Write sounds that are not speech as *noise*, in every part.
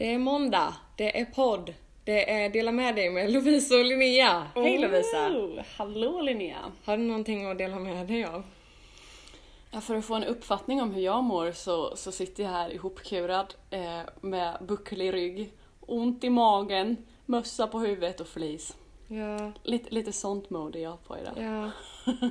Det är måndag, det är podd, det är Dela med dig med Lovisa och Linnea. Hej Lovisa! Oh, hallå Linnea! Har du någonting att dela med dig av? Ja, för att få en uppfattning om hur jag mår så, så sitter jag här ihopkurad eh, med bucklig rygg, ont i magen, mössa på huvudet och flis. Ja, Lite, lite sånt mode är jag på idag. ja.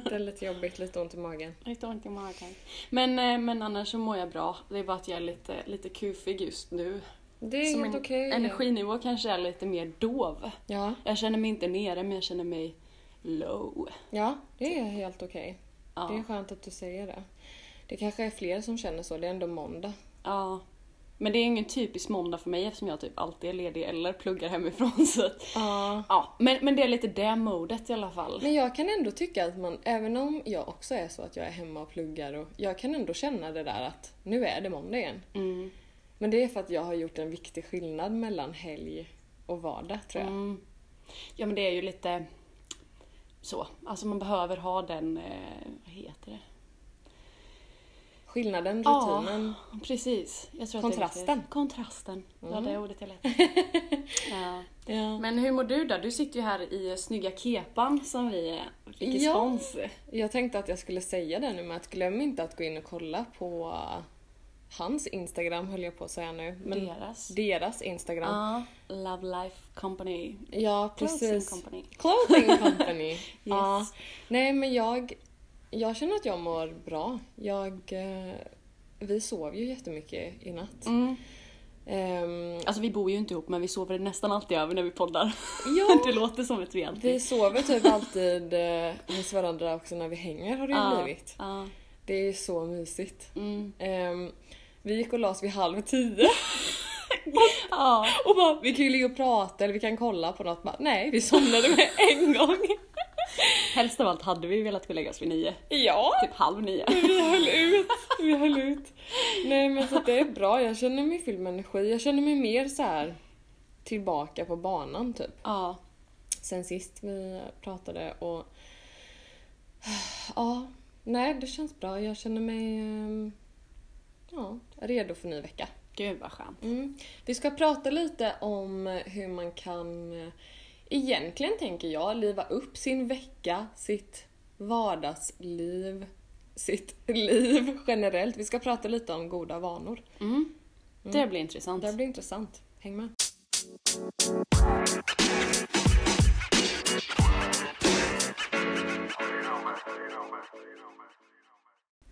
Det är lite jobbigt, lite ont i magen. Lite ont i magen. Men, eh, men annars så mår jag bra. Det är bara att jag är lite, lite kufig just nu. Det är Så helt okej. energinivå kanske är lite mer dov. Ja, Jag känner mig inte nere men jag känner mig low. ja, det är helt okej. Ja. Det är skönt att du säger det. Det kanske är fler som känner så, det är ändå måndag. Ja. Men det är ingen typisk måndag för mig eftersom jag typ alltid är ledig eller pluggar hemifrån. *laughs* Så Ja. ja. men, men det är lite det modet i alla fall. Men jag kan ändå tycka att man, även om jag också är så att jag är hemma och pluggar och jag kan ändå känna det där att nu är det måndag igen. Mm. Men det är för att jag har gjort en viktig skillnad mellan helg och vardag tror jag. Mm. Ja men det är ju lite så. Alltså man behöver ha den, eh, vad heter det? Skillnaden, Ja. rutinen. Precis. Tror Att Kontrasten. det är lite, kontrasten. Det Mm. det ordet jag letade *laughs* ja. Ja. Men hur mår du då? Du sitter ju här i snygga kepan som vi eh, fick i Ja. spons. Jag tänkte att jag skulle säga det nu med att glöm inte att gå in och kolla på hans Instagram höll jag på att säga nu. Men Deras. deras Instagram. Ja, Love Life Company. Ja, Clothing precis. Company. Clothing *laughs* Company. Ja. Nej men jag, jag känner att jag mår bra. Jag, eh, vi sov ju jättemycket i natt. Mm. Ehm, Alltså vi bor ju inte ihop men vi sover nästan alltid över när vi poddar. ja, *laughs* det låter som ett vi vi sover typ alltid eh, hos varandra också när vi hänger har det ju Ja, blivit. ja. Det är så mysigt. Mm. Ehm, vi gick och la oss vid halv tio *laughs* Ja. och bara vi kan ju ligga och prata eller vi kan kolla på något. Bara, nej, vi somnade med en gång. Helst av allt hade vi velat gå och lägga oss vid nio. Ja, Typ halv nio. vi höll ut. Vi höll ut. Nej men så det är bra. Jag känner mig fylld med energi. Jag känner mig mer så här tillbaka på banan typ. Ja. Sen sist vi pratade och ja, nej det känns bra. Jag känner mig ehm, ja, redo för ny vecka. Gud vad skönt. Mm. Vi ska prata lite om hur man kan, eh, egentligen tänker jag, liva upp sin vecka, sitt vardagsliv, sitt liv generellt. Vi ska prata lite om goda vanor. Mm. Det blir intressant. Det blir intressant. Häng med.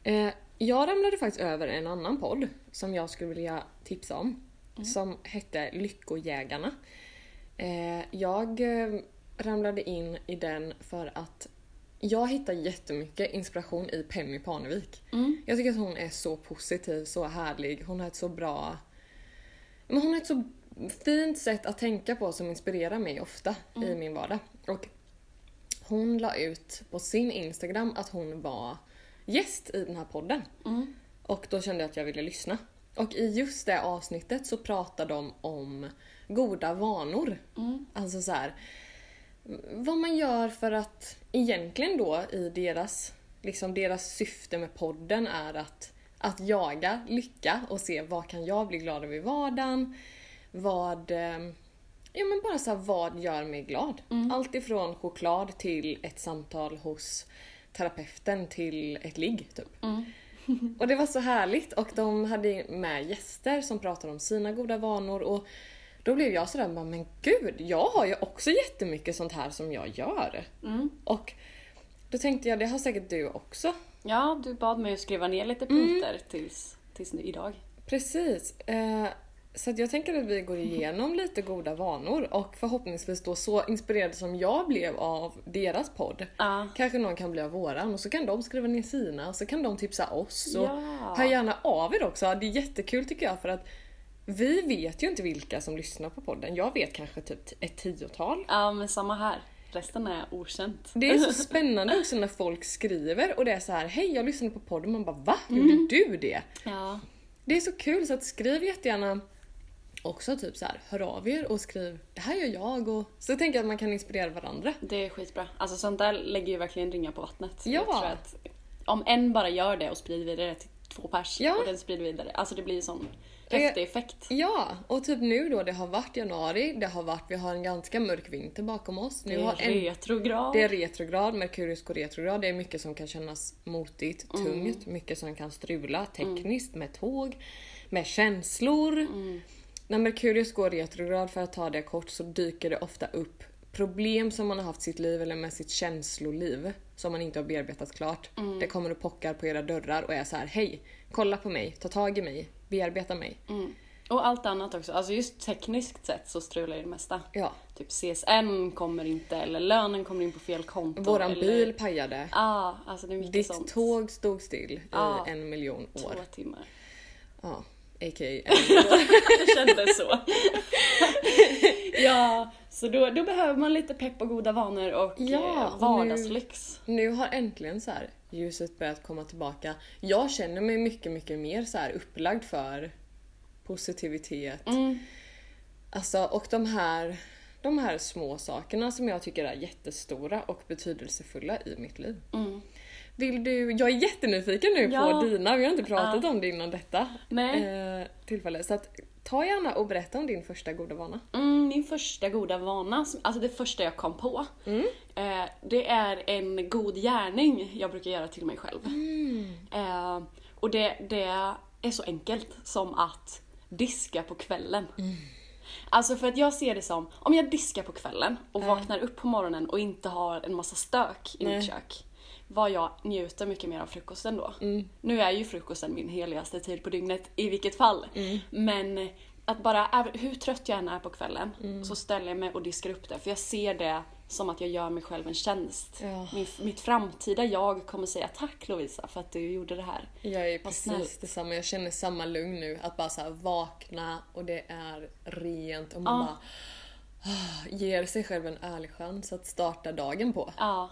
Eh, jag ramlade faktiskt över en annan podd som jag skulle vilja tipsa om. Som hette Lyckojägarna. Eh, jag eh, ramlade in i den för att jag hittar jättemycket inspiration i Penny Parnevik. Mm. Jag tycker att hon är så positiv, så härlig. Hon har ett så bra... Men hon har ett så fint sätt att tänka på som inspirerar mig ofta i min vardag. Och hon la ut på sin Instagram att hon var gäst i den här podden. Mm. Och då kände jag att jag ville lyssna. Och i just det avsnittet så pratar de om goda vanor. Mm. Alltså så här, vad man gör för att egentligen då i deras, liksom deras syfte med podden är att, att jaga lycka och se vad kan jag bli glad över i vardagen? Vad, eh, ja men bara så här, vad gör mig glad? Allt ifrån choklad till ett samtal hos terapeuten till ett ligg typ. Mm. *laughs* Och det var så härligt och de hade med gäster som pratade om sina goda vanor och då blev jag sådär, bara, men gud, jag har ju också jättemycket sånt här som jag gör. Mm. Och då tänkte jag, det har säkert du också. Ja, du bad mig att skriva ner lite punkter tills, tills nu idag. Precis. Eh, så jag tänker att vi går igenom lite goda vanor och förhoppningsvis då så inspirerad som jag blev av deras podd. Ja. Kanske någon kan bli av våran och så kan de skriva ner sina och så kan de tipsa oss. Och Ja. Hör gärna av er också. Det är jättekul tycker jag för att vi vet ju inte vilka som lyssnar på podden. Jag vet kanske typ ett tiotal. Ja, men samma här. Resten är okänt. Det är så *laughs* spännande också när folk skriver och det är så här: hej jag lyssnade på podden. Man bara va? Gjorde du det? Ja. Det är så kul så att skriv jättegärna också typ så här, hör av er och skriv det här gör jag och så tänker jag att man kan inspirera varandra. Det är skitbra. Alltså sånt där lägger ju verkligen ringar på vattnet. Ja. Jag tror att om en bara gör det och sprider vidare till två pers Ja. och den sprider vidare. Alltså det blir sån Häftig effekt. Ja, och typ nu då, det har varit januari, det har varit, vi har en ganska mörk vinter bakom oss. Nu Det har är en, retrograd. det är retrograd, Merkurius går retrograd, det är mycket som kan kännas motigt, Mm. tungt, mycket som kan strula tekniskt med tåg, med känslor. Mm. När Merkurius går retrograd, för att ta det kort, så dyker det ofta upp problem som man har haft i sitt liv eller med sitt känsloliv som man inte har bearbetat klart. Mm. Det kommer och pockar på era dörrar och är så här: hej, kolla på mig, ta tag i mig, bearbeta mig. Mm. Och allt annat också. Alltså just tekniskt sett så strular ju det mesta. Ja. Typ CSN kommer inte eller lönen kommer in på fel konto. Våran eller... bil pajade. Ja, alltså det är mycket Ditt sånt. tåg stod still Ja. i en miljon Två år. timmar. Ja, a.k.a. *laughs* Det kändes så. *laughs* ja, så då, då behöver man lite pepp och goda vanor och Ja, eh, vardagslyx. Nu har äntligen så här ljuset börjat komma tillbaka. Jag känner mig mycket, mycket mer så här upplagd för positivitet. Mm. Alltså, och de här, de här små sakerna som jag tycker är jättestora och betydelsefulla i mitt liv. Mm. Vill du, jag är jättenyfiken nu Ja. på dina, vi har inte pratat om det innan detta eh, tillfälle. Så att, ta gärna och berätta om din första goda vana. Mm, min första goda vana, alltså det första jag kom på, eh, det är en god gärning jag brukar göra till mig själv. Eh, och det, det är så enkelt som att diska på kvällen. Alltså för att jag ser det som, om jag diskar på kvällen och vaknar upp på morgonen och inte har en massa stök i Nej. mitt kök. Vad jag njuter mycket mer av frukosten då. Nu är ju frukosten min heligaste tid på dygnet i vilket fall. Men att bara, hur trött jag än är på kvällen, så ställer jag mig och diskar upp det. För jag ser det som att jag gör mig själv en tjänst. Ja. Min, mitt framtida jag kommer säga tack Lovisa för att du gjorde det här. Jag är precis snällt. detsamma, jag känner samma lugn nu. Att bara så vakna och det är rent och man Ja. bara ah, ger sig själv en ärlig chans att starta dagen på. Ja.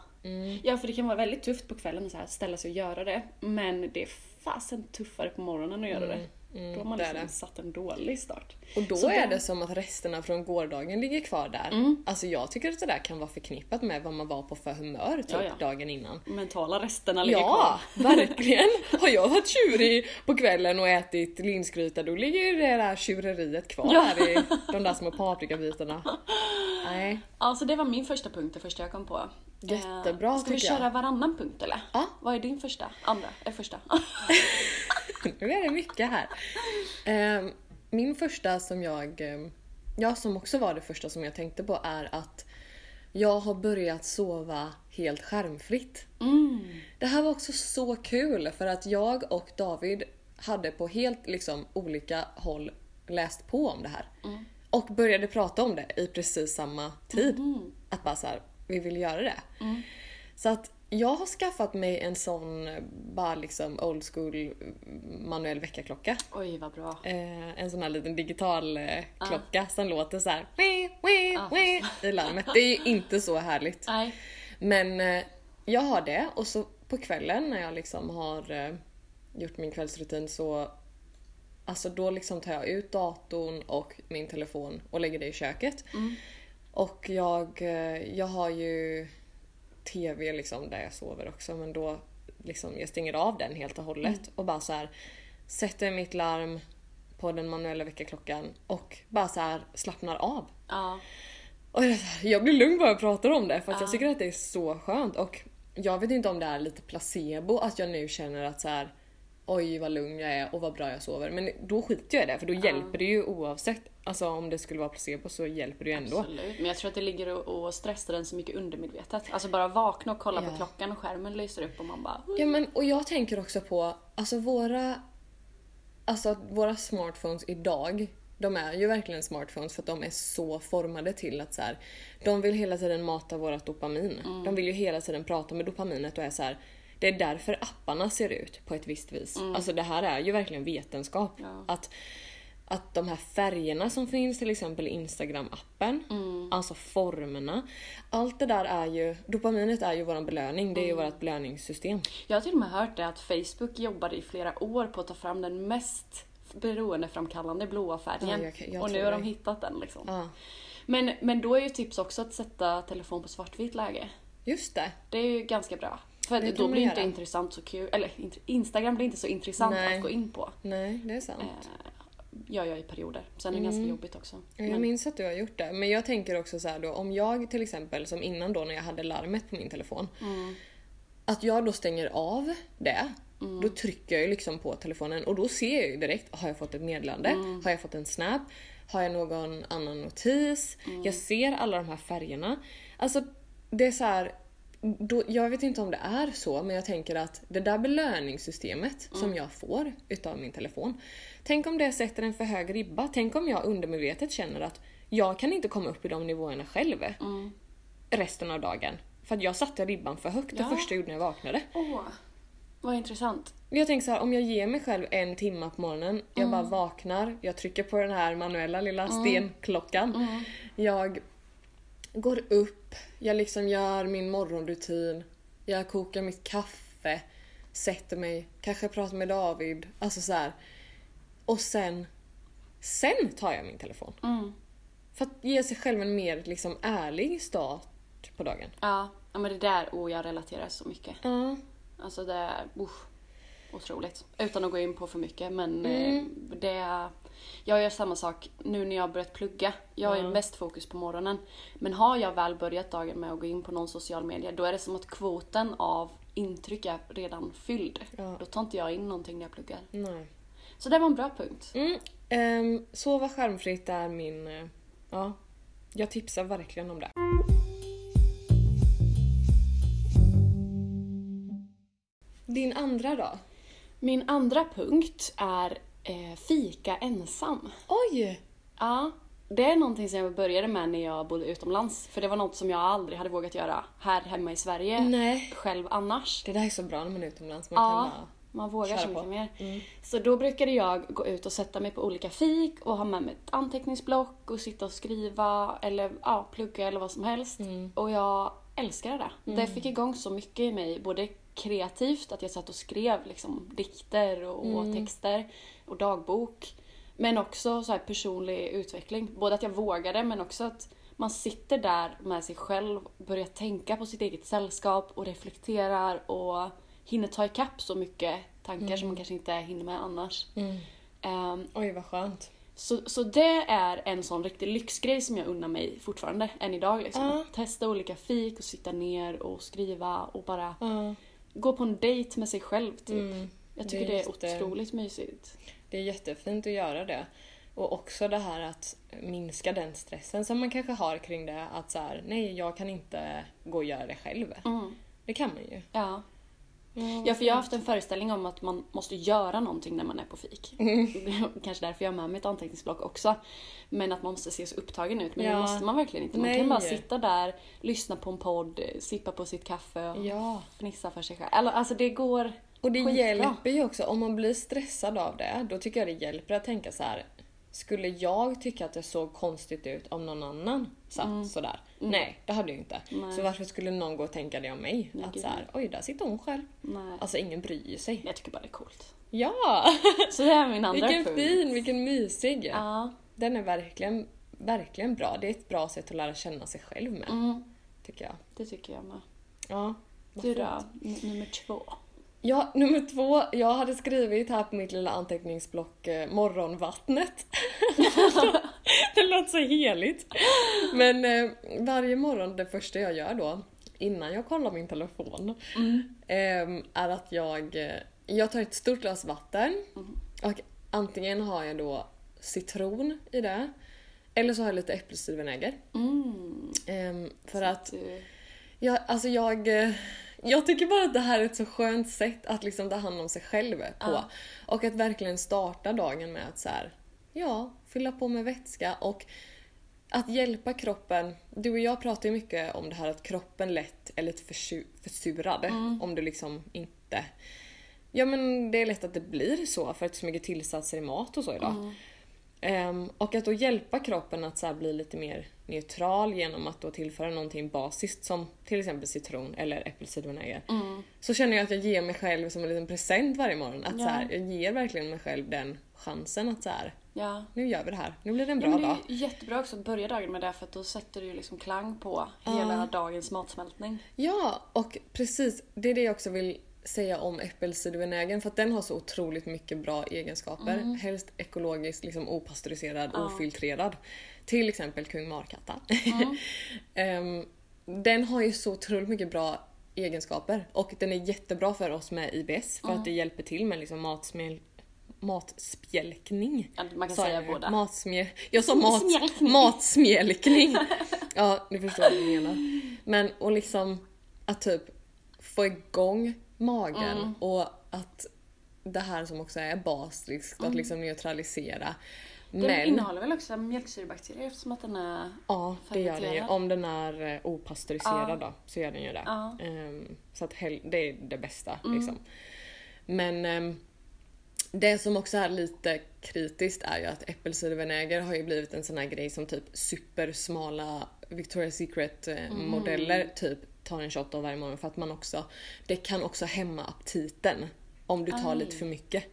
Ja, för det kan vara väldigt tufft på kvällen att ställa sig och göra det. Men det är fasen tuffare på morgonen att göra det. Då har man liksom det. satt en dålig start. Och då Så är det som att resterna från gårdagen ligger kvar där. Mm. Alltså jag tycker att det där kan vara förknippat med vad man var på för humör typ Ja, ja. dagen innan. Mentala resterna ligger Ja, kvar. *laughs* verkligen! Har jag varit tjurig på kvällen och ätit linsgryta då ligger ju det där tjureriet kvar Ja. här i de där små paprikabitarna. *laughs* Nej. Ja, så det var min första punkt, det första jag kom på. Jättebra, Eh, Ska vi tycker jag. köra varannan punkt eller? Ja. Vad är din första? Andra? Är första? *laughs* Nu är det mycket här. Ehm, Min första som jag, ehm, ja som också var det första som jag tänkte på är att jag har börjat sova helt skärmfritt. Mm. Det här var också så kul för att jag och David hade på helt liksom olika håll läst på om det här. Och började prata om det i precis samma tid. Att bara så här, vi vill göra det. Så att jag har skaffat mig en sån bara liksom old school eh, manuell väckarklocka. Oj, vad bra. Eh, en sån här liten digital eh, klocka som låter så här "Wii, wii, Ah. wii" i larmet. Det är ju inte så härligt. Nej. Men eh, jag har det och så på kvällen när jag liksom har eh, gjort min kvällsrutin så Alltså då liksom tar jag ut datorn och min telefon och lägger det i köket. Och jag, eh, jag har ju TV liksom där jag sover också men då liksom jag stänger av den helt och hållet och bara så här sätter mitt larm på den manuella väckarklockan och bara så här slappnar av. Ja. Och jag, blir lugn bara jag pratar om det för att jag tycker att det är så skönt och jag vet inte om det är lite placebo att jag nu känner att så här oj vad lugn jag är och vad bra jag sover. Men då skiter jag i det för då hjälper det ju oavsett. Alltså om det skulle vara placebo så hjälper det ju ändå. Absolut. Men jag tror att det ligger och, och stressar den så mycket undermedvetet. Alltså bara vakna och kolla Ja. på klockan och skärmen lyser upp och man bara... Ja men och jag tänker också på, alltså våra Alltså våra smartphones idag de är ju verkligen smartphones för att de är så formade till att så här, de vill hela tiden mata vårat dopamin. De vill ju hela tiden prata med dopaminet och är så här. Det är därför apparna ser ut på ett visst vis. Alltså det här är ju verkligen vetenskap. Ja. Att, att de här färgerna som finns till exempel i Instagram-appen, alltså formerna. Allt det där är ju, dopaminet är ju våran belöning, det är ju vårt belöningssystem. Jag har till och med hört det att Facebook jobbade i flera år på att ta fram den mest beroendeframkallande blåa färgen. Ja, jag- jag och nu har de det. hittat den liksom. Ja, Men, men då är ju tips också att sätta telefon på svartvitt läge. just det. Det är ju ganska bra. För Det då blir inte göra. intressant så kul, eller Instagram blir inte så intressant Nej. att gå in på. Nej, det är sant. Eh, gör jag i perioder. Sen är det ganska jobbigt också. Ja, Jag Men- minns att du har gjort det. Men jag tänker också så då, om jag till exempel som innan då när jag hade larmet på min telefon. Mm. Att jag då stänger av det. Då trycker jag ju liksom på telefonen och då ser jag ju direkt, har jag fått ett meddelande? Mm. Har jag fått en snap? Har jag någon annan notis? Mm. Jag ser alla de här färgerna. Alltså det är så här, då, jag vet inte om det är så men jag tänker att det där belöningssystemet Mm. som jag får utav min telefon. Tänk om det sätter en för hög ribba. Tänk om jag undermedvetet känner att jag kan inte komma upp i de nivåerna själv Mm. resten av dagen. För att jag satte ribban för högt det Ja. första jag gjorde när jag vaknade. Åh, vad intressant. Jag tänker så här, om jag ger mig själv en timme på morgonen, jag Mm. bara vaknar, jag trycker på den här manuella lilla stenklockan. Mm. Jag går upp, jag liksom gör min morgonrutin, jag kokar mitt kaffe, sätter mig, kanske pratar med David, alltså så här. Och sen, sen tar jag min telefon. Mm. För att ge sig själv en mer liksom ärlig start på dagen. Ja, ja, men det där, oh, jag relaterar så mycket. Ja. Alltså det usch, otroligt. Utan att gå in på för mycket men Mm. eh, det... Jag gör samma sak nu när jag har börjat plugga. Jag har Ja. mest fokus på morgonen. Men har jag väl börjat dagen med att gå in på någon social media då är det som att kvoten av intryck är redan fylld. Ja. Då tar inte jag in någonting när jag pluggar. Nej. Så det var en bra punkt. Mm, ehm, sova skärmfritt är min... eh, ja, jag tipsar verkligen om det. Din andra då? Min andra punkt är eh, fika ensam. Oj! Ja, det är någonting som jag började med när jag bodde utomlands. För det var något som jag aldrig hade vågat göra här hemma i Sverige. Nej. Själv annars. Det där är så bra när man är utomlands. Man Ja, kan man vågar så mycket på. mer. Mm. Så då brukade jag gå ut och sätta mig på olika fik och ha med mig ett anteckningsblock och sitta och skriva eller ja, plugga eller vad som helst. Mm. Och jag älskade det. Det fick igång så mycket i mig, både kreativt, att jag satt och skrev liksom, dikter och, och Mm. texter och dagbok. Men också så här personlig utveckling. Både att jag vågade men också att man sitter där med sig själv, börjar tänka på sitt eget sällskap och reflekterar och hinner ta ikapp så mycket tankar som man kanske inte hinner med annars. Mm. Ehm, Oj, vad skönt. Så, så det är en sån riktig lyxgrej som jag unnar mig fortfarande, än idag. Liksom. Ja. Testa olika fik och sitta ner och skriva och bara Ja. gå på en dejt med sig själv. Typ. Mm. Jag tycker det Det är, är jätte- otroligt mysigt. Det är jättefint att göra det. Och också det här att minska den stressen som man kanske har kring det. Att så här, nej jag kan inte gå och göra det själv. Mm. Det kan man ju. Ja. Ja, för jag har haft en föreställning om att man måste göra någonting när man är på fik. Mm. *laughs* Kanske därför jag har med mig ett anteckningsblock också. Men att man måste se så upptagen ut. Men det Ja. måste man verkligen inte. Man Nej. kan bara sitta där, lyssna på en podd, sippa på sitt kaffe och Ja. fnissa för sig själv. Eller, Alltså det går Och det skitbra. hjälper ju också, om man blir stressad av det, då tycker jag det hjälper att tänka så här. Skulle jag tycka att det såg konstigt ut om någon annan satt sådär? Nej, det hade jag inte. Nej. Så varför skulle någon gå och tänka det om mig? Nej, att gud, så här, oj där sitter hon själv. Nej. Alltså ingen bryr sig. Jag tycker bara det är coolt. Ja! Så det är min andra vilken punkt. fin, vilken mysig. Ja. Den är verkligen, verkligen bra. Det är ett bra sätt att lära känna sig själv med, Mm, tycker jag. det tycker jag med. Ja. Du då? Nummer två. Ja, nummer två. Jag hade skrivit här på mitt lilla anteckningsblock eh, morgonvattnet. *laughs* det låter så heligt. Men eh, varje morgon, det första jag gör då, innan jag kollar min telefon, eh, är att jag, eh, jag tar ett stort glas vatten och antingen har jag då citron i det, eller så har jag lite äppelcidervinäger. Mm. Eh, för att Du, jag, alltså jag, eh, jag tycker bara att det här är ett så skönt sätt att liksom ta hand om sig själv på. Ja. Och att verkligen starta dagen med att så här, ja, fylla på med vätska och att hjälpa kroppen. Du och jag pratar ju mycket om det här att kroppen lätt är lite försu- försurad om du liksom inte... Ja men det är lätt att det blir så för att det är så mycket tillsatser i mat och så idag. Ehm, och att då hjälpa kroppen att så bli lite mer neutral genom att då tillföra någonting basiskt som till exempel citron eller äppelcidervinäger. mm. Så känner jag att jag ger mig själv som en liten present varje morgon. Att Ja. så här, jag ger verkligen mig själv den chansen att så här, Ja. nu gör vi det här. Nu blir det en Ja, bra men det dag. är ju jättebra också att börja dagen med det för att då sätter du liksom klang på hela dagens matsmältning. Ja, och precis. Det är det jag också vill säga om äppelcidervinägern för att den har så otroligt mycket bra egenskaper. Helst ekologiskt, liksom opastöriserad, Ja. ofiltrerad. Till exempel kung Markatta. *laughs* Ehm, den har ju så otroligt mycket bra egenskaper och den är jättebra för oss med IBS för att det hjälper till med liksom matsmjäl matspjälkning. Man kan säga jag båda. Matsmjäl... Jag sa mat... Smjälkning. matsmjälkning. *laughs* Ja, du förstår vad jag menar. Men och liksom att typ få igång magen Mm. och att det här som också är basiskt, att liksom neutralisera. Den Men innehåller väl också mjölksyrebakterier eftersom att den är... Ja, det gör den ju. Om den är eh, opastöriserad Ja. då, så gör den ju det. Ja. Ehm, så att det är det bästa Mm. liksom. Men ehm, det som också är lite kritiskt är ju att äppelcidervinäger har ju blivit en sån här grej som typ supersmala Victoria's Secret eh, Mm. modeller typ tar en shot av varje morgon för att man också, det kan också hämma aptiten om du tar Aj. lite för mycket.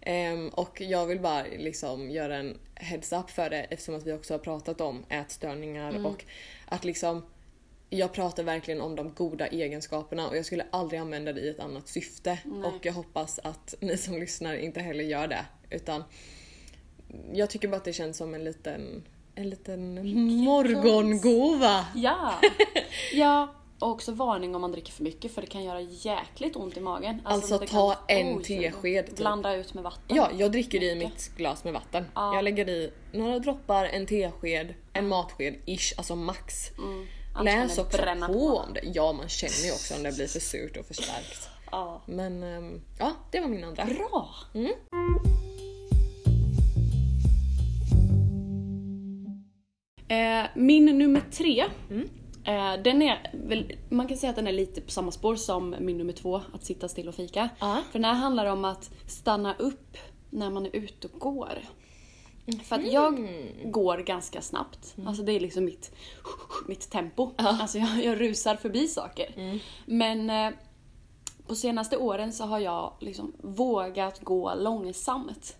Ehm, och jag vill bara liksom göra en heads up för det eftersom att vi också har pratat om ätstörningar Mm. och att liksom jag pratar verkligen om de goda egenskaperna och jag skulle aldrig använda det i ett annat syfte. Nej. Och jag hoppas att ni som lyssnar inte heller gör det. Utan jag tycker bara att det känns som en liten, en liten morgongåva. Ja! *laughs* ja, och också varning om man dricker för mycket för det kan göra jäkligt ont i magen. Alltså, det ta en tesked, typ. Blanda ut med vatten. Ja, jag dricker i mitt glas med vatten. Ja. Jag lägger i några droppar, en tesked, en matsked ish, alltså max. Mm. Annars Läs också på, på. om det. Ja, man känner ju också om det blir för surt och för starkt. Ja. Men ehm, ja, det var min andra. Bra! Mm. Eh, min nummer tre, Mm. Eh, den är väl, man kan säga att den är lite på samma spår som min nummer två, att sitta still och fika. Ja. För den här handlar om att stanna upp när man är ute och går. För Mm. att jag går ganska snabbt. Alltså det är liksom mitt, *laughs* mitt tempo. Alltså jag, jag rusar förbi saker. Mm. Men eh, på senaste åren så har jag liksom vågat gå långsamt.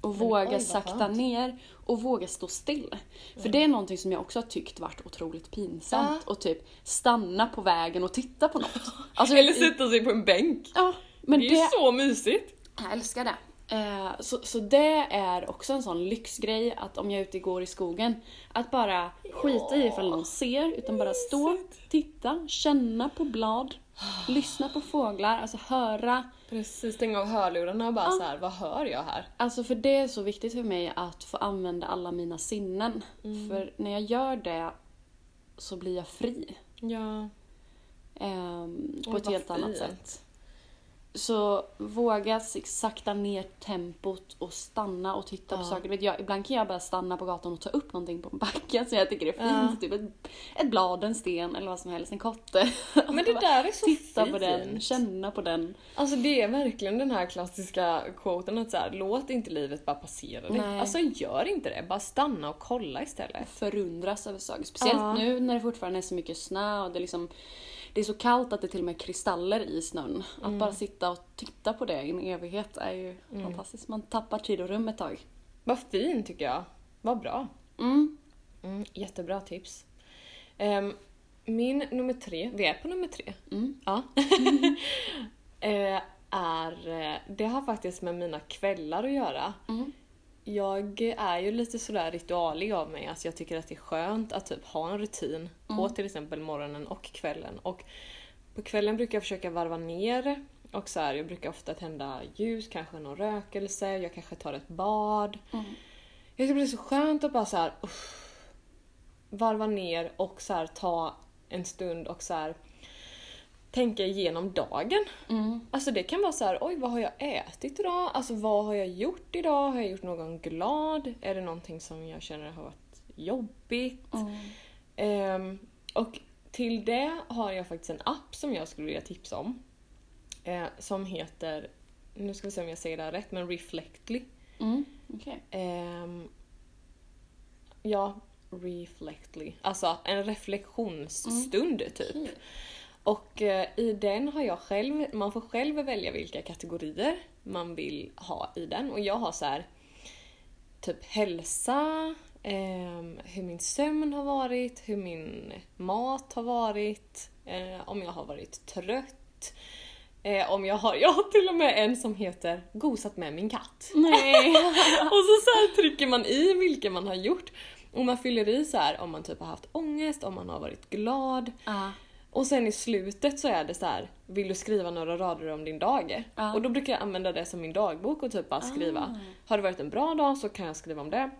Och oj, våga vad sakta skönt. ner och våga stå still. För det är någonting som jag också har tyckt varit otroligt pinsamt. Och typ stanna på vägen och titta på något. *laughs* Alltså, Eller sitta sig på en bänk. Ja, men Det är ju så mysigt. jag älskar det. Eh, så, så det är också en sån lyxgrej att om jag är ute och går i skogen, att bara skita i ifall någon ser, utan bara stå, titta, känna på blad, lyssna på fåglar, alltså höra. Precis, stänga av hörlurarna och bara så här, vad hör jag här? Alltså för det är så viktigt för mig att få använda alla mina sinnen. För när jag gör det så blir jag fri. Ja. ehm, på ett helt annat fint. sätt. Så våga sakta ner tempot och stanna och titta på Ja. saker. Du Vet, jag, ibland kan jag bara stanna på gatan och ta upp någonting på en backe som jag tycker är Ja. fint. Typ ett, ett blad, en sten eller vad som helst, en kotte. *laughs* Men det där är så Titta fint. på den, känna på den. Alltså det är verkligen den här klassiska quoten att så här, låt inte livet bara passera dig. Nej. Alltså gör inte det, bara stanna och kolla istället. Förundras över saker. Speciellt Ja. nu när det fortfarande är så mycket snö och det är liksom det är så kallt att det till och med är kristaller i snön. Att Mm. bara sitta och titta på det i en evighet är ju fantastiskt. Man tappar tid och rum ett tag. Vad fint tycker jag. Vad bra. Mm. Mm, jättebra tips. Ehm, min nummer tre, vi är på nummer tre. Mm. Ja. *laughs* Eh, är, eh, det har faktiskt med mina kvällar att göra. Mm. Jag är ju lite sådär ritualig av mig, alltså jag tycker att det är skönt att typ ha en rutin på till exempel morgonen och kvällen. Och på kvällen brukar jag försöka varva ner och så här, jag brukar ofta tända ljus, kanske någon rökelse, jag kanske tar ett bad. Mm. Jag tycker det blir så skönt att bara så här, uff, varva ner och så här, ta en stund och så här, tänka igenom dagen. Mm. Alltså det kan vara så här, oj vad har jag ätit idag? Alltså vad har jag gjort idag? Har jag gjort någon glad? Är det någonting som jag känner har varit jobbigt? Mm. Ehm, och till det har jag faktiskt en app som jag skulle vilja tipsa om. Eh, som heter, nu ska vi se om jag säger det här rätt, men Reflectly. Mm. Okej. Ehm, ja, Reflectly. Alltså en reflektionsstund typ. Okej. Och eh, i den har jag själv, man får själv välja vilka kategorier man vill ha i den. Och jag har så här typ hälsa, ehm, hur min sömn har varit, hur min mat har varit, eh, om jag har varit trött, Eh, om jag har, jag har till och med en som heter gosat med min katt. Nej. *laughs* och så, så trycker man i vilken man har gjort. Och man fyller i så här om man typ har haft ångest, om man har varit glad. Ja. Och sen i slutet så är det så här, vill du skriva några rader om din dag? Ja. Och då brukar jag använda det som min dagbok och typ bara skriva. Har det varit en bra dag så kan jag skriva om det.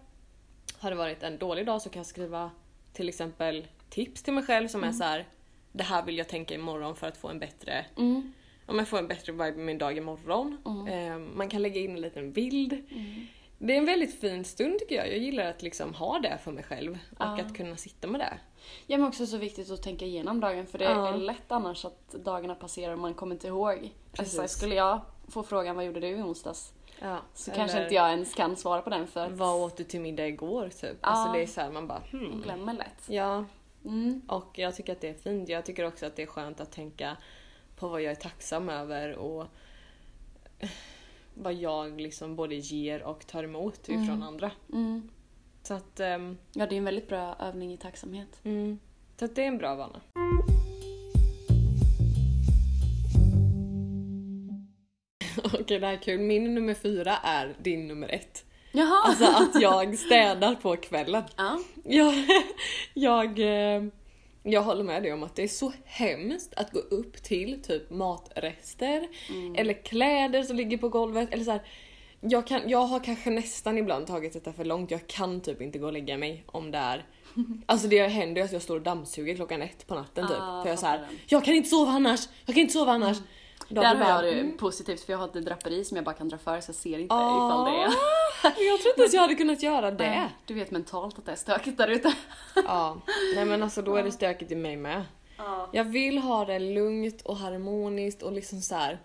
Har det varit en dålig dag så kan jag skriva till exempel tips till mig själv som är så här. Det här vill jag tänka imorgon för att få en bättre Mm. om jag får en bättre vibe med min dag imorgon. Eh, man kan lägga in en liten bild. Mm. Det är en väldigt fin stund tycker jag. Jag gillar att liksom ha det för mig själv och Ja. att kunna sitta med det. Ja men också så viktigt att tänka igenom dagen för det Ja. är lätt annars att dagarna passerar och man kommer inte ihåg. Precis. Alltså, skulle jag få frågan vad gjorde du i onsdags? Ja. Så kanske inte jag ens kan svara på den för att Vad åt du till middag igår typ? Ja. Alltså det är så här, man bara hmm. glömmer lätt. Ja, Mm. och jag tycker att det är fint. Jag tycker också att det är skönt att tänka på vad jag är tacksam över och vad jag liksom både ger och tar emot ifrån andra. Mm. Så att, ehm, Ja det är en väldigt bra övning i tacksamhet. mm, så att det är en bra vana. *laughs* Okej, det här är kul. Min nummer fyra är din nummer ett. Jaha! Alltså att jag *laughs* städar på kvällen. ja. *laughs* Jag, jag, eh, jag håller med dig om att det är så hemskt att gå upp till typ matrester eller kläder som ligger på golvet. Eller så här, jag, kan, jag har kanske nästan ibland tagit detta för långt. Jag kan typ inte gå och lägga mig om det är... *laughs* Alltså det händer ju att jag står och dammsuger klockan ett på natten typ. Ah, för jag är här, jag kan inte sova annars! Jag kan inte sova annars! Då Där har jag det mm. positivt för jag har ett draperi som jag bara kan dra för så jag ser inte Ah, ifall det är... Jag tror inte ens jag hade kunnat göra det. Nej, Du vet mentalt att det är stökigt där ute. *laughs* Ja, nej men alltså då är det stökigt i mig med. Ja. Jag vill ha det lugnt och harmoniskt och liksom så här.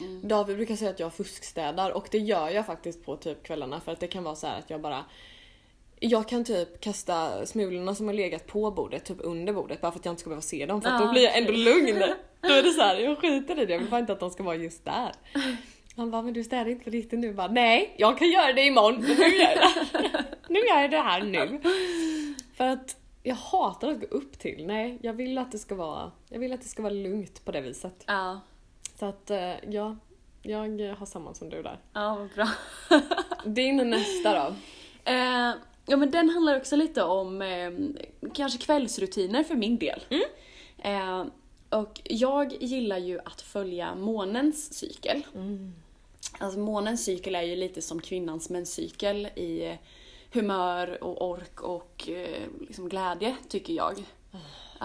Mm. David brukar säga att jag fuskstädar och det gör jag faktiskt på typ kvällarna för att det kan vara så här att jag bara jag kan typ kasta smulorna som har legat på bordet, typ under bordet bara för att jag inte ska behöva se dem för Ah, då blir jag ändå lugn. *laughs* Då är det så här, jag skiter i det, jag vill bara inte att de ska vara just där. Han bara, men du städar inte på riktigt nu. Bara, Nej, jag kan göra det imorgon. Nu gör jag det. Nu gör jag det här nu. För att jag hatar att gå upp till. Nej, jag vill att det ska vara, jag vill att det ska vara lugnt på det viset. Ja, Så att eh, ja, jag har samma som du där. ja vad bra. Din nästa då? Eh, ja men den handlar också lite om eh, kanske kvällsrutiner för min del. Eh, och jag gillar ju att följa månens cykel. Alltså månens cykel är ju lite som kvinnans menscykel i humör och ork och eh, liksom glädje tycker jag.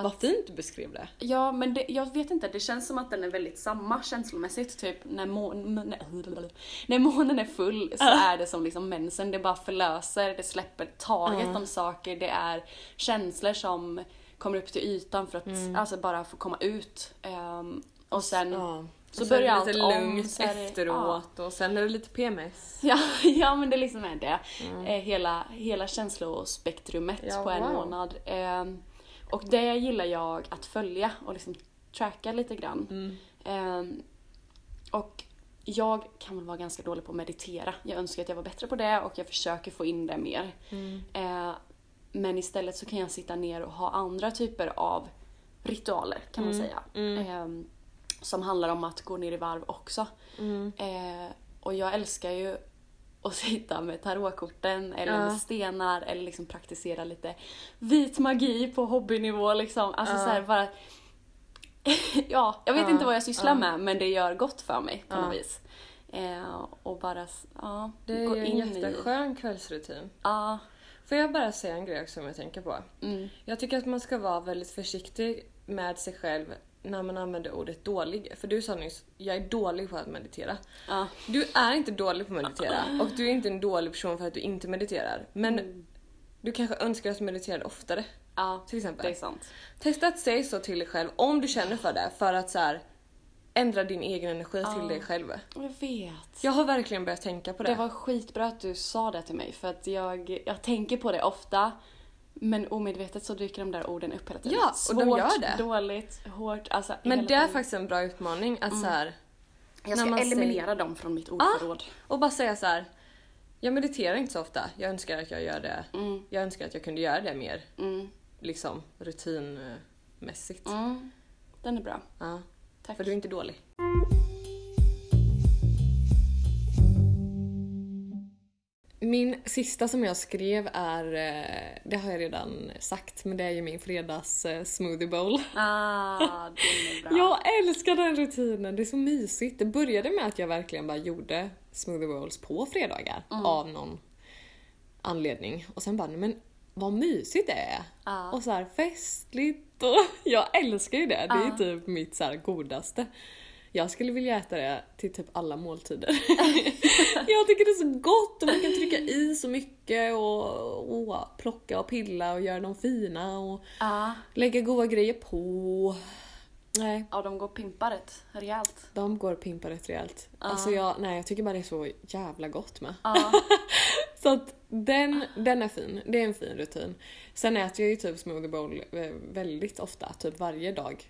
Vad fint du beskrev det. Ja, men det, jag vet inte, det känns som att den är väldigt samma känslomässigt. Typ när, må, när, när månen är full så är det som liksom mensen, det bara förlöser, det släpper taget om saker, det är känslor som kommer upp till ytan för att alltså bara få komma ut. Ehm, och sen Ja. så Och sen börjar allt om. så är det- efteråt och sen är det lite PMS. Ja, *laughs* ja men det liksom är det. Eh, hela, hela känslospektrumet Ja, på en wow. månad. Ehm, och det gillar jag att följa och liksom tracka lite grann. Mm. Ehm, och jag kan väl vara ganska dålig på att meditera. Jag önskar att jag var bättre på det och jag försöker få in det mer. Mm. Eh, men istället så kan jag sitta ner och ha andra typer av ritualer kan man säga. Ehm, som handlar om att gå ner i varv också. Eh, och jag älskar ju att *laughs* sitta med tarotkorten eller Ja. med stenar eller liksom praktisera lite vit magi på hobbynivå liksom. Alltså Ja. så här bara... *laughs* ja, jag vet Ja, inte vad jag sysslar med men det gör gott för mig på något vis. Eh, och bara ja, Det är ju en i... jätteskön kvällsrutin. Ja. Får jag bara säga en grej som jag tänker på? Mm. Jag tycker att man ska vara väldigt försiktig med sig själv när man använder ordet dålig. För du sa nyss, jag är dålig på att meditera. Ja. Du är inte dålig på att meditera och du är inte en dålig person för att du inte mediterar. Men Mm. du kanske önskar att du mediterade oftare. ja, Till exempel. det är sant. Testa att säga så till dig själv om du känner för det för att så här, ändra din egen energi Ja. till dig själv. Jag vet. Jag har verkligen börjat tänka på det. Det var skitbra att du sa det till mig för att jag, jag tänker på det ofta men omedvetet så dyker de där orden upp hela tiden. Ja, och de Svårt, gör det. dåligt, hårt, alltså Men det är faktiskt en bra utmaning att så här, Jag ska man eliminera dem från mitt ordförråd. och bara säga så här. Jag mediterar inte så ofta. Jag önskar att jag gör det. Mm, Jag önskar att jag kunde göra det mer mm, liksom rutinmässigt. mm. Den är bra. Ja, Tack. För du är inte dålig. Min sista som jag skrev är, eh, det har jag redan sagt, men det är ju min fredags eh, smoothie bowl. Ah, är bra. *laughs* Jag älskar den rutinen, det är så mysigt. Det började med att jag verkligen bara gjorde smoothie bowls på fredagar mm. av någon anledning. Och sen bara, men vad mysigt det är! Ja. Och så här festligt och *laughs* jag älskar ju det. Det är typ mitt så godaste. Jag skulle vilja äta det till typ alla måltider. *laughs* jag tycker det är så gott och man kan trycka i så mycket och, och plocka och pilla och göra dem fina och Ja. lägga goda grejer på. Nej, ja, de går pimpa rätt rejält. de går pimpa rätt rejält. Alltså jag, nej, jag tycker bara det är så jävla gott med. *laughs* Så att den, den är fin. Det är en fin rutin. Sen äter jag ju typ smoothie bowl eh, väldigt ofta, typ varje dag.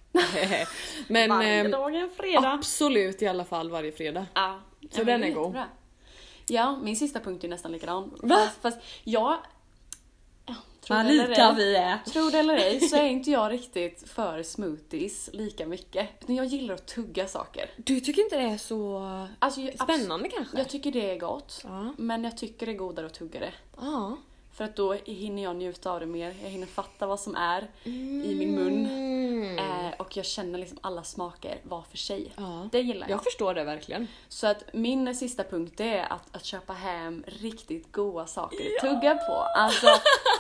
*laughs* Men Varje eh, dag är en fredag. absolut i alla fall varje fredag. Ja. Så den är god. Ja, min sista punkt är nästan likadan. Va? Fast, fast jag... Eller ej- vi är. Tro det eller ej så är inte jag riktigt för smoothies lika mycket. Utan jag gillar att tugga saker. Du tycker inte det är så Alltså, jag, spännande kanske? Jag tycker det är gott. Ja. Men jag tycker det är godare att tugga det. Ja. För att då hinner jag njuta av det mer. Jag hinner fatta vad som är i min mun. Mm. Eh, och jag känner liksom alla smaker var för sig. Ja. Det gillar jag. Jag förstår det verkligen. Så att min sista punkt är att, att köpa hem riktigt goda saker att tugga på. Alltså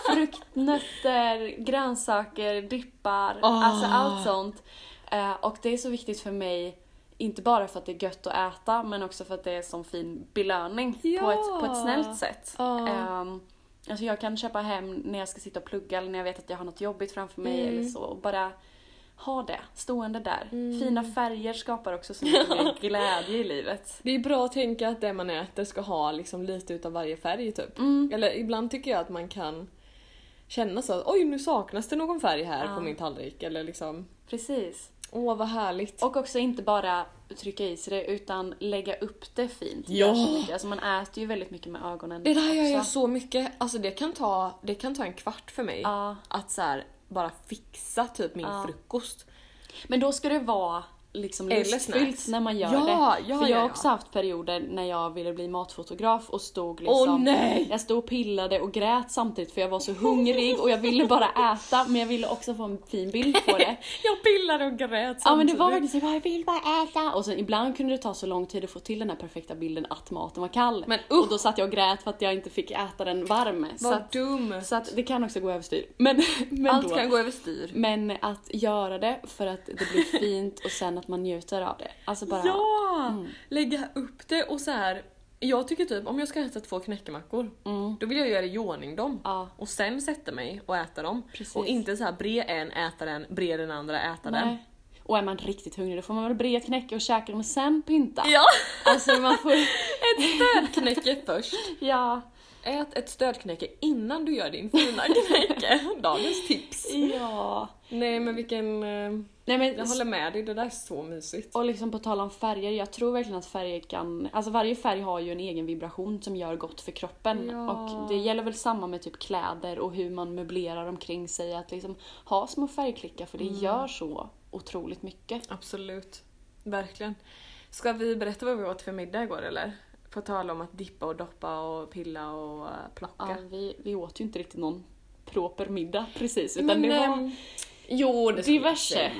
fruktnötter, grönsaker, dippar, Ah. alltså allt sånt. Eh, och det är så viktigt för mig, inte bara för att det är gött att äta, men också för att det är som fin belöning på, Ja. ett, på ett snällt sätt. Ja. Ehm, alltså jag kan köpa hem när jag ska sitta och plugga eller när jag vet att jag har något jobbigt framför mig Mm. eller så. Och bara ha det stående där. Fina färger skapar också så *laughs* mycket mer glädje i livet. Det är bra att tänka att det man äter ska ha liksom lite utav varje färg typ. Mm. Eller ibland tycker jag att man kan känna så att oj nu saknas det någon färg här Ja. på min tallrik eller liksom Precis. Åh vad härligt. Och också inte bara trycka i sig det utan lägga upp det fint. Ja. mycket. Alltså man äter ju väldigt mycket med ögonen Det där gör jag så mycket, alltså det kan ta, det kan ta en kvart för mig Ja. att så här, bara fixa typ min Ja. frukost. Men då ska det vara liksom lustfyllt när man gör Ja, det. ja, För jag ja, har också haft perioder när jag ville bli matfotograf och stod liksom... Nej! Jag stod och pillade och grät samtidigt för jag var så hungrig och jag ville bara äta men jag ville också få en fin bild på det. *laughs* Jag pillade och grät Ja men det var samtidigt. verkligen så jag vill bara äta. Och sen ibland kunde det ta så lång tid att få till den här perfekta bilden att maten var kall. Men och då satt jag och grät för att jag inte fick äta den varm. Så Vad att, dum! så att det kan också gå överstyr. Men, *laughs* men, Allt då, kan gå överstyr. men att göra det för att det blir fint och sen att man njuter av det. Alltså bara... Ja! Mm. Lägga upp det och så här. Jag tycker typ om jag ska äta två knäckemackor, Mm. då vill jag göra i ordning dem. Ja. Och sen sätta mig och äta dem. Precis. Och inte så här bre en, äta den, bre den andra, äta den. Nej. Och är man riktigt hungrig då får man väl bre ett knäcke och käka dem och sen pynta. Ja! Alltså man får... *laughs* Ett stödknäcke först. *laughs* ja. Ät ett stödknäcke innan du gör din fina knäcke. *laughs* Dagens tips. Ja. Nej men vilken... eh, Nej men Jag håller med dig, det där är så mysigt. Och liksom på tal om färger, jag tror verkligen att färger kan... Alltså varje färg har ju en egen vibration som gör gott för kroppen. Ja. Och det gäller väl samma med typ kläder och hur man möblerar omkring sig. Att liksom ha små färgklickar för det gör så otroligt mycket. Absolut. Verkligen. Ska vi berätta vad vi åt för middag igår eller? På tal om att dippa och doppa och pilla och eh, plocka. Ja, vi, vi åt ju inte riktigt någon proper middag precis. Utan Men, det var... Jo, det diverse.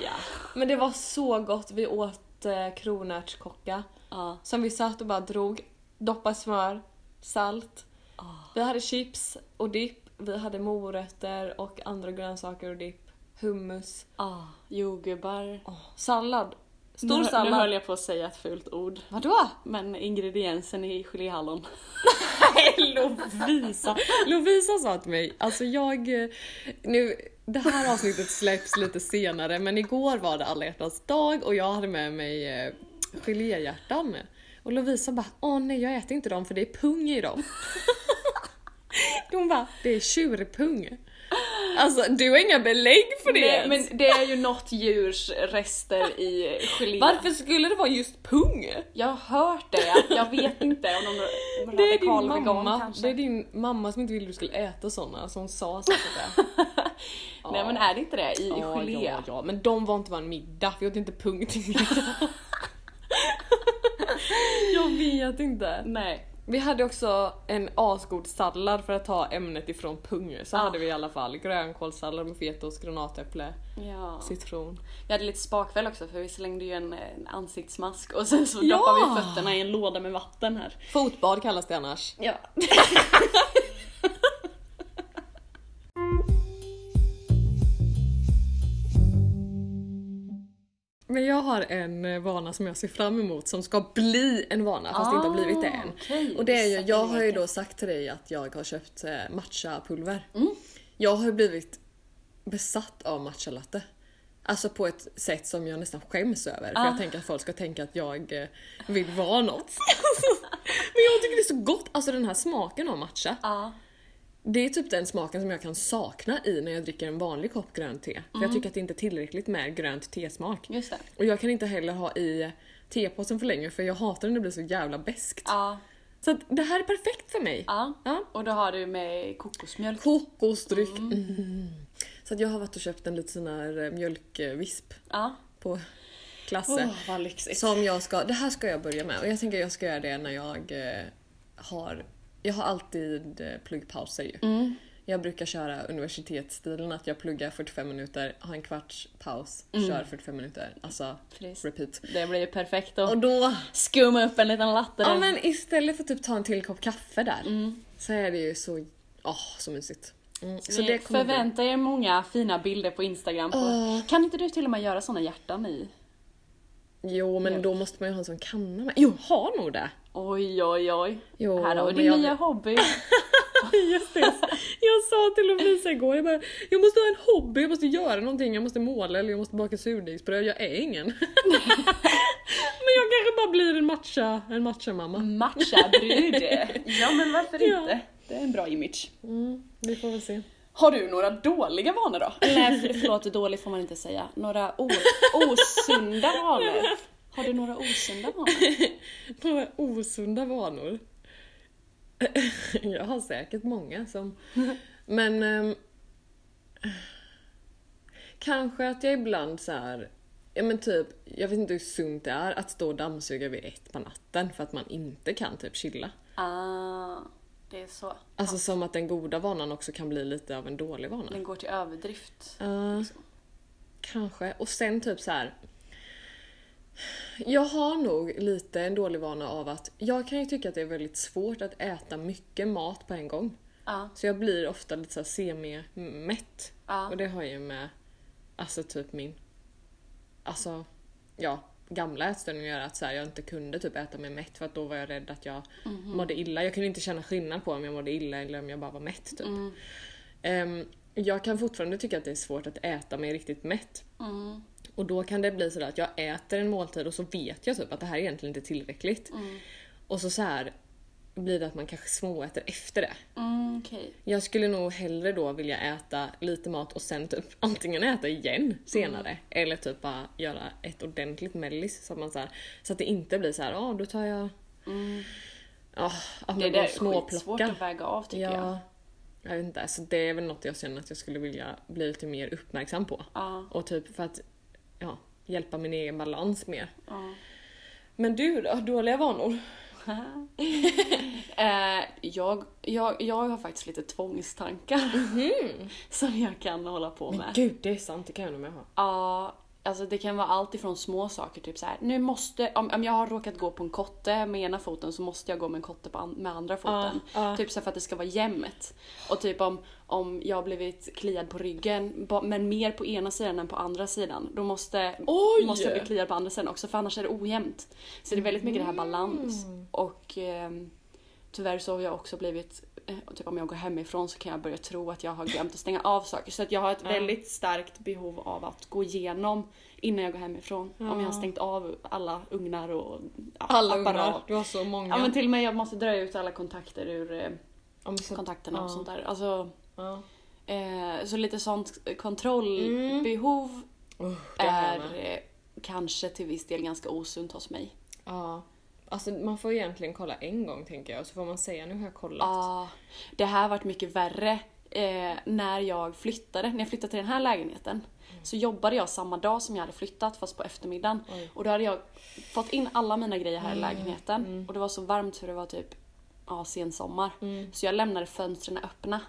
Men det var så gott. Vi åt eh, kronärtskocka Ja. som vi satt och bara drog. Doppa smör, salt. Ah. Vi hade chips och dipp. Vi hade morötter och andra grönsaker och dipp. Hummus. Ah, jordgubbar. Åh, sallad. Stor nu, Nu sallad. höll jag på att säga ett fult ord. Vadå? Men ingrediensen i geléhallon. *laughs* Nej, Lovisa! Lovisa sa till mig, alltså jag... eh, Nu, det här avsnittet släpps lite senare men igår var det alla hjärtans dag och jag hade med mig eh, geléhjärtan. Och Lovisa bara, åh nej jag äter inte dem för det är pung i dem. *laughs* Hon bara, det är tjurpung. Alltså du har inga belägg för det Nej, ens. men det är ju något djurs rester i gelé. Varför skulle det vara just pung? Jag har hört det, jag vet inte om de Det är din mamma, kanske. det är din mamma som inte ville att du skulle äta såna, så hon sa säkert det. Nej men är det inte det i Ja, gelé? ja, ja, men de var inte bara en middag, vi åt inte pung till middag. *laughs* jag vet inte. Nej. Vi hade också en asgod sallad för att ta ämnet ifrån pung. Så Ah. hade vi i alla fall grönkålssallad med fetaost, granatäpple, Ja. citron. Vi hade lite spakväll också för vi slängde ju en, en ansiktsmask och sen så Ja! doppade vi fötterna i en låda med vatten här. Fotbad kallas det annars. Ja. *laughs* Men jag har en eh, vana som jag ser fram emot som ska bli en vana fast det inte har blivit det än. Ah, okej. Och det är ju, jag har ju då sagt till dig att jag har köpt eh, matchapulver. Mm. Jag har blivit besatt av matcha latte. Alltså på ett sätt som jag nästan skäms över. För Ah. jag tänker att folk ska tänka att jag eh, vill vara något. *laughs* Men jag tycker det är så gott, alltså den här smaken av matcha. Ja. Det är typ den smaken som jag kan sakna i när jag dricker en vanlig kopp grönt te. För jag tycker att det inte är tillräckligt med grönt tesmak. Just det. Och jag kan inte heller ha i tepåsen för länge för jag hatar när det blir så jävla beskt. Ja. Så att det här är perfekt för mig. Ja. Ja. Och då har du med kokosmjölk. Kokosdryck. Mm. Så att jag har varit och köpt en liten sån här eh, mjölkvisp Ja. på Klasse. Lyxigt. Som jag ska, det här ska jag börja med och jag tänker jag ska göra det när jag eh, har, jag har alltid eh, pluggpauser ju. Mm. Jag brukar köra universitetsstilen att jag pluggar 45 minuter, har en kvarts paus, Mm. kör 45 minuter. Alltså Precis. repeat. Det blir ju perfekt Och att då, skumma upp en liten latte ja men istället för typ ta en till kopp kaffe där Mm. så är det ju så, åh så mysigt. Mm. Så Så det kommer bli. er många fina bilder på Instagram. På. Åh. Kan inte du till och med göra såna hjärtan i? Jo men Ja. då måste man ju ha en sån kanna med. Jo, har nog det! Oj oj oj. Jo, Här har vi din jag nya hobby. *laughs* Just det. Jag sa till Lovisa igår, jag bara, jag måste ha en hobby, jag måste göra någonting, jag måste måla eller jag måste baka surdegsbröd, jag är ingen. *laughs* men jag kanske bara blir en matcha, en matcha-mamma. Matcha-brud. *laughs* Ja men varför Ja. inte? Det är en bra image. Mm, vi får väl se. Har du några dåliga vanor då? Nej för- förlåt, dålig får man inte säga. Några o- osunda vanor? Har du några osunda vanor? *laughs* Några osunda vanor. jag har säkert många som... *laughs* Men... ehm, kanske att jag ibland så här. Ja men typ, jag vet inte hur sunt det är att stå och dammsuga vid ett på natten för att man inte kan typ chilla. Ah, det är så. Alltså som att den goda vanan också kan bli lite av en dålig vana. Den går till överdrift. Ja, liksom. kanske. Och sen typ så här. Jag har nog lite en dålig vana av att jag kan ju tycka att det är väldigt svårt att äta mycket mat på en gång. Ja, Så jag blir ofta lite så semi-mätt. ja. Och det har ju med, alltså typ min, alltså ja, gamla ätstörning att göra. Att så här, jag inte kunde typ äta mig mätt för att då var jag rädd att jag mådde illa. Jag kunde inte känna skillnad på om jag mådde illa eller om jag bara var mätt typ. Mm. Ehm, jag kan fortfarande tycka att det är svårt att äta mig riktigt mätt. Mm. Och då kan det bli sådär att jag äter en måltid och så vet jag typ att det här är egentligen inte tillräckligt. Mm. Och så, så här blir det att man kanske småäter efter det. Mm, okej. Jag skulle nog hellre då vilja äta lite mat och sen typ *laughs* antingen äta igen senare Mm. eller typ bara göra ett ordentligt mellis så att, man så, här, så att det inte blir så här, ja då tar jag... Mm. Ja, att Det där är skitsvårt att väga av tycker Ja, jag. jag vet inte, så det är väl något jag känner att jag skulle vilja bli lite mer uppmärksam på. Ja, Och typ för att ja, hjälpa min egen balans mer. ja. Men du då? Dåliga vanor? *laughs* eh, jag, jag, jag har faktiskt lite tvångstankar *laughs* som jag kan hålla på Men med. gud, det är sant, det kan jag nog med ha. Ja, alltså det kan vara allt ifrån små saker, typ så här. nu måste, om, om jag har råkat gå på en kotte med ena foten så måste jag gå med en kotte på an, med andra foten. Ja, ja. Typ så för att det ska vara jämnt. Och typ om, om jag har blivit kliad på ryggen, men mer på ena sidan än på andra sidan, då måste, Oj! måste jag bli kliad på andra sidan också för annars är det ojämnt. Så det är väldigt mycket det här balans. Mm. Och ehm, tyvärr så har jag också blivit, eh, typ om jag går hemifrån så kan jag börja tro att jag har glömt att stänga av saker. Så att jag har ett väldigt starkt behov av att gå igenom innan jag går hemifrån. Om jag har Ja. stängt av alla ugnar och ja, Alla apparat. ungrar, du har så många. Ja men till och med jag måste dra ut alla kontakter ur eh, Ja, så- kontakterna och ja. sånt där. Alltså, Ja. eh, så lite sånt kontrollbehov Uh, har jag är eh, kanske till viss del ganska osunt hos mig. Ja. Alltså man får egentligen kolla en gång tänker jag, så får man säga nu har jag kollat. Ja, det här har varit mycket värre eh, när jag flyttade. När jag flyttade till den här lägenheten så jobbade jag samma dag som jag hade flyttat fast på eftermiddagen. Oj. Och då hade jag fått in alla mina grejer här i Mm, lägenheten mm. och det var så varmt för det var typ ja, sensommar. Mm. Så jag lämnade fönstren öppna.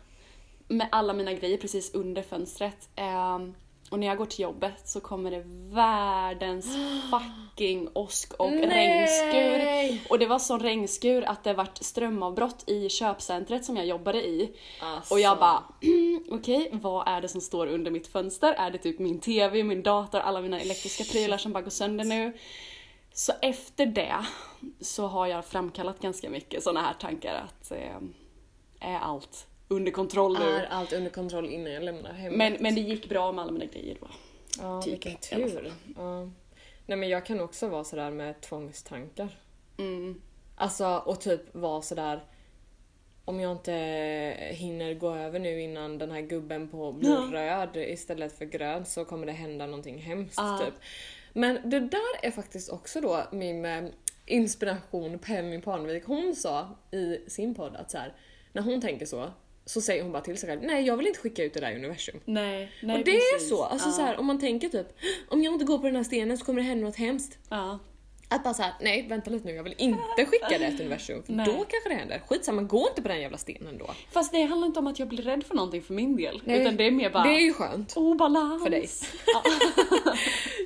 Med alla mina grejer precis under fönstret. Ehm, och när jag går till jobbet så kommer det världens *gasps* fucking åsk och Nej! regnskur. Och det var sån regnskur att det vart strömavbrott i köpcentret som jag jobbade i. Alltså. Och jag bara, "Mm, *clears throat* okej, vad är det som står under mitt fönster? Är det typ min TV, min dator, alla mina elektriska prylar som bara går sönder nu? Så efter det så har jag framkallat ganska mycket såna här tankar att eh, är allt under kontroll nu? Är allt under kontroll innan jag lämnar hemmet? Men, men det gick bra med alla mina grejer då. ja, typ, vilken tur. Ja. Nej men jag kan också vara sådär med tvångstankar. Mm. Alltså och typ vara sådär om jag inte hinner gå över nu innan den här gubben på *laughs* blir Ja. röd istället för grön så kommer det hända någonting hemskt Ja. typ. Men det där är faktiskt också då min eh, inspiration Penny Parnevik. Hon sa i sin podd att så här, när hon tänker så så säger hon bara till sig själv nej jag vill inte skicka ut det där i universum. Nej, nej och det är precis. så, alltså ja. så här, om man tänker typ om jag inte går på den här stenen så kommer det hända något hemskt. Ja. Att bara såhär, nej vänta lite nu, jag vill inte skicka det till universum för Nej. då kanske det händer. Skitsamma, gå inte på den jävla stenen då. Fast det handlar inte om att jag blir rädd för någonting för min del. Nej, utan det är mer bara Det är ju skönt. obalans. För dig. Ja. *laughs*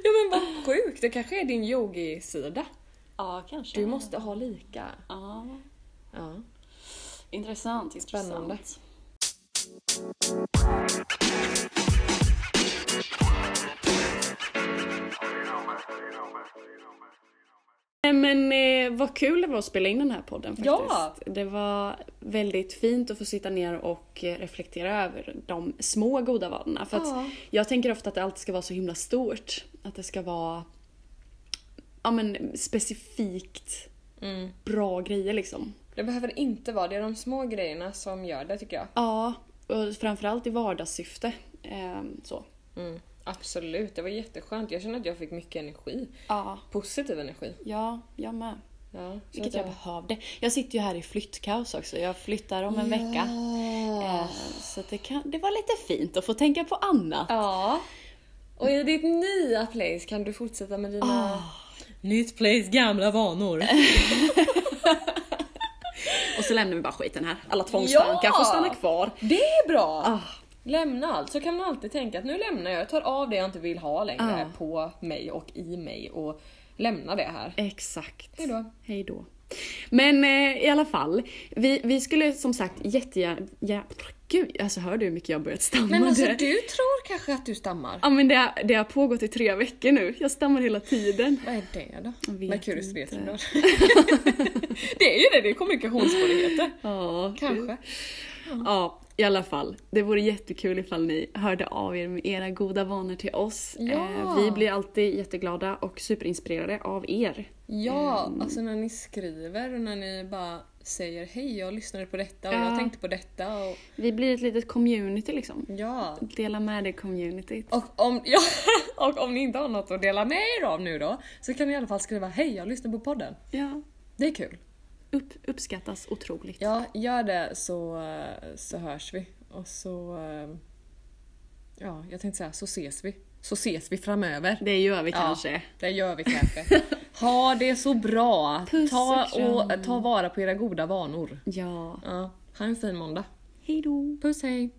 Ja men vad sjukt, det kanske är din yogi-sida. ja, kanske. Du måste ha lika. Ja. Ja. Intressant, intressant. Spännande. Men eh, vad kul det var att spela in den här podden faktiskt. Ja. Det var väldigt fint att få sitta ner och eh, reflektera över de små goda vanorna. För Ja. jag tänker ofta att det alltid ska vara så himla stort. Att det ska vara ja, men, specifikt Mm. bra grejer liksom. Det behöver inte vara, det är de små grejerna som gör det tycker jag. Ja, och framförallt i vardagssyfte. Ehm, så. Mm. Absolut, det var jätteskönt. Jag känner att jag fick mycket energi. Ja, Positiv energi. ja, jag med. Ja, Vilket att jag behövde. Jag sitter ju här i flyttkaos också. Jag flyttar om en vecka. Ja. Eh, Så det, kan, det var lite fint att få tänka på annat. ja. Och i ditt nya place kan du fortsätta med dina... Ah. Nytt place, gamla vanor. *laughs* Så lämnar vi bara skiten här. Alla tvångstankar Ja! får stanna kvar. Det är bra! Ah. Lämna allt, så kan man alltid tänka att nu lämnar jag, jag tar av det jag inte vill ha längre Ah. på mig och i mig och lämnar det här. Exakt. Hejdå. Hej då. Men eh, i alla fall, vi, vi skulle som sagt jättegärna... Ja, gud, alltså hör du hur mycket jag har börjat stamma? Men alltså du tror kanske att du stammar? Ja men det, har- det har pågått i tre veckor nu. Jag stammar hela tiden. Vad är det då? Jag vet Merkurius inte. *laughs* det är ju det, det är kommunikationssvårigheter. *laughs* Ja, Kanske. Ja, i alla fall. Det vore jättekul ifall ni hörde av er med era goda vanor till oss. Ja. Eh, Vi blir alltid jätteglada och superinspirerade av er. Ja, Mm. alltså när ni skriver och när ni bara säger hej jag lyssnade på detta och Ja. jag tänkte på detta och Vi blir ett litet community liksom. ja. Dela med er communityt. Och om, *laughs* ja, och om ni inte har något att dela med er av nu då så kan ni i alla fall skriva hej jag lyssnar på podden. Ja, Det är kul. upp, uppskattas otroligt. Ja, gör det så, så hörs vi. Och så... eh, Ja, jag tänkte säga så ses vi. Så ses vi framöver. Det gör vi Ja. kanske. Det gör vi kanske. Ha det så bra! Puss ta, och och ta vara på era goda vanor. Ja. Ja, ha en fin måndag. Hej då. Puss hej!